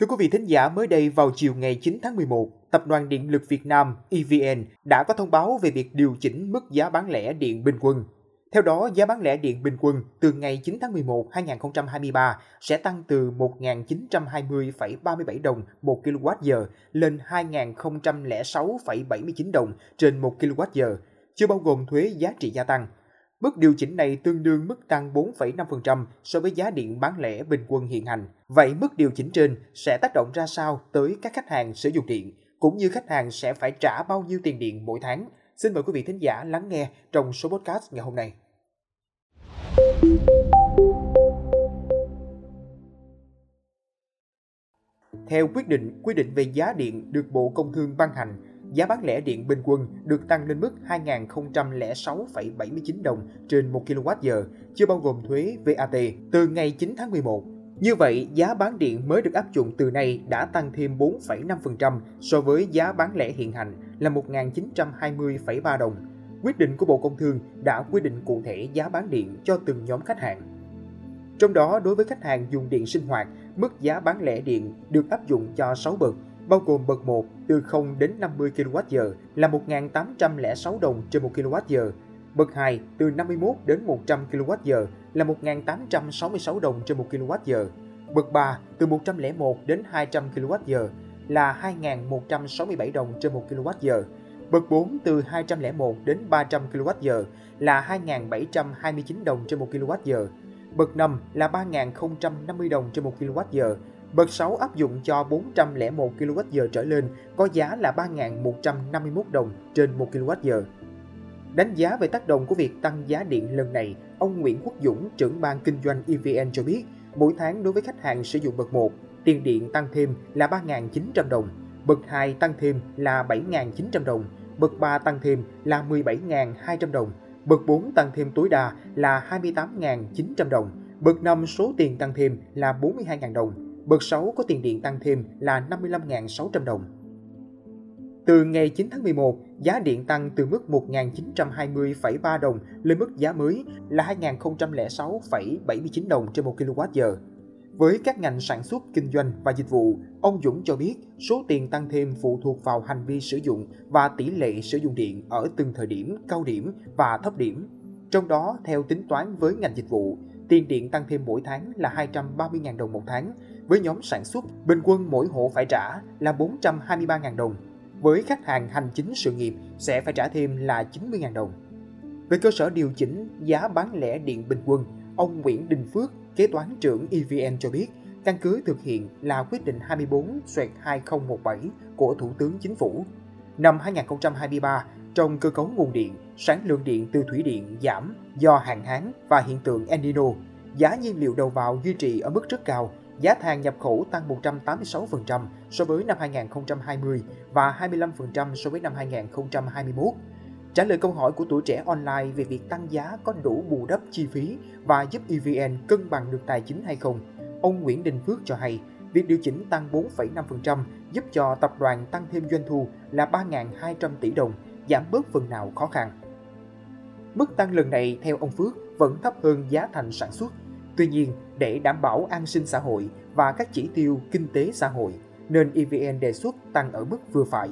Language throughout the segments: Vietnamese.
Thưa quý vị thính giả, mới đây vào chiều ngày 9 tháng 11, Tập đoàn Điện lực Việt Nam EVN đã có thông báo về việc điều chỉnh mức giá bán lẻ điện bình quân. Theo đó, giá bán lẻ điện bình quân từ ngày 9 tháng 11 2023 sẽ tăng từ 1.920,37 đồng 1 kWh lên 2.006,79 đồng trên 1 kWh, chưa bao gồm thuế giá trị gia tăng. Mức điều chỉnh này tương đương mức tăng 4,5% so với giá điện bán lẻ bình quân hiện hành. Vậy mức điều chỉnh trên sẽ tác động ra sao tới các khách hàng sử dụng điện, cũng như khách hàng sẽ phải trả bao nhiêu tiền điện mỗi tháng? Xin mời quý vị thính giả lắng nghe trong số podcast ngày hôm nay. Theo quyết định quy định về giá điện được Bộ Công Thương ban hành, giá bán lẻ điện bình quân được tăng lên mức 2.006,79 đồng trên 1 kWh, chưa bao gồm thuế VAT, từ ngày 9 tháng 11. Như vậy, giá bán điện mới được áp dụng từ nay đã tăng thêm 4,5% so với giá bán lẻ hiện hành là 1.920,3 đồng. Quyết định của Bộ Công Thương đã quy định cụ thể giá bán điện cho từng nhóm khách hàng. Trong đó, đối với khách hàng dùng điện sinh hoạt, mức giá bán lẻ điện được áp dụng cho 6 bậc bao gồm bậc 1 từ 0 đến 50 kWh là 1.806 đồng trên 1 kWh, bậc 2 từ 51 đến 100 kWh là 1.866 đồng trên 1 kWh, bậc 3 từ 101 đến 200 kWh là 2.167 đồng trên 1 kWh, bậc 4 từ 201 đến 300 kWh là 2.729 đồng trên 1 kWh, bậc 5 là 3.050 đồng trên 1 kWh Bậc 6 áp dụng cho 401 kWh trở lên có giá là 3.151 đồng trên 1 kWh. Đánh giá về tác động của việc tăng giá điện lần này, ông Nguyễn Quốc Dũng, trưởng ban kinh doanh EVN cho biết, mỗi tháng đối với khách hàng sử dụng bậc 1, tiền điện tăng thêm là 3.900 đồng, bậc 2 tăng thêm là 7.900 đồng, bậc 3 tăng thêm là 17.200 đồng, bậc 4 tăng thêm tối đa là 28.900 đồng, bậc 5 số tiền tăng thêm là 42.000 đồng, Bậc 6 có tiền điện tăng thêm là 55.600 đồng. Từ ngày 9 tháng 11, giá điện tăng từ mức 1.920,3 đồng lên mức giá mới là 2.006,79 đồng trên 1 kWh. Với các ngành sản xuất, kinh doanh và dịch vụ, ông Dũng cho biết số tiền tăng thêm phụ thuộc vào hành vi sử dụng và tỷ lệ sử dụng điện ở từng thời điểm, cao điểm và thấp điểm. Trong đó, theo tính toán với ngành dịch vụ, tiền điện tăng thêm mỗi tháng là 230.000 đồng một tháng, với nhóm sản xuất, bình quân mỗi hộ phải trả là 423.000 đồng. Với khách hàng hành chính sự nghiệp sẽ phải trả thêm là 90.000 đồng. Về cơ sở điều chỉnh giá bán lẻ điện bình quân, ông Nguyễn Đình Phước, kế toán trưởng EVN cho biết, căn cứ thực hiện là quyết định 24-2017 của Thủ tướng Chính phủ. Năm 2023, trong cơ cấu nguồn điện, sản lượng điện từ thủy điện giảm do hạn hán và hiện tượng El Nino. Giá nhiên liệu đầu vào duy trì ở mức rất cao giá than nhập khẩu tăng 186% so với năm 2020 và 25% so với năm 2021. Trả lời câu hỏi của tuổi trẻ online về việc tăng giá có đủ bù đắp chi phí và giúp EVN cân bằng được tài chính hay không, ông Nguyễn Đình Phước cho hay việc điều chỉnh tăng 4,5% giúp cho tập đoàn tăng thêm doanh thu là 3.200 tỷ đồng, giảm bớt phần nào khó khăn. Mức tăng lần này theo ông Phước vẫn thấp hơn giá thành sản xuất Tuy nhiên, để đảm bảo an sinh xã hội và các chỉ tiêu kinh tế xã hội, nên EVN đề xuất tăng ở mức vừa phải.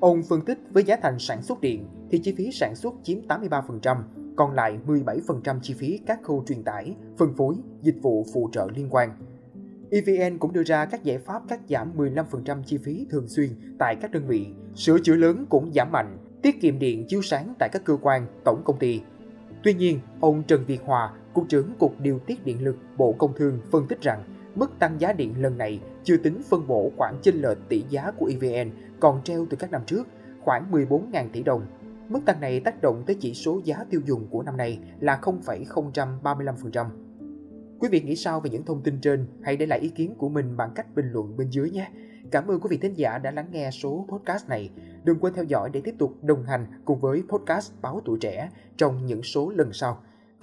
Ông phân tích với giá thành sản xuất điện thì chi phí sản xuất chiếm 83%, còn lại 17% chi phí các khâu truyền tải, phân phối, dịch vụ phụ trợ liên quan. EVN cũng đưa ra các giải pháp cắt giảm 15% chi phí thường xuyên tại các đơn vị, sửa chữa lớn cũng giảm mạnh, tiết kiệm điện chiếu sáng tại các cơ quan, tổng công ty. Tuy nhiên, ông Trần Việt Hòa, Cục trưởng Cục Điều tiết Điện lực Bộ Công Thương phân tích rằng mức tăng giá điện lần này chưa tính phân bổ khoản chênh lệch tỷ giá của EVN còn treo từ các năm trước, khoảng 14.000 tỷ đồng. Mức tăng này tác động tới chỉ số giá tiêu dùng của năm nay là 0,035%. Quý vị nghĩ sao về những thông tin trên? Hãy để lại ý kiến của mình bằng cách bình luận bên dưới nhé. Cảm ơn quý vị thính giả đã lắng nghe số podcast này. Đừng quên theo dõi để tiếp tục đồng hành cùng với podcast Báo Tuổi Trẻ trong những số lần sau.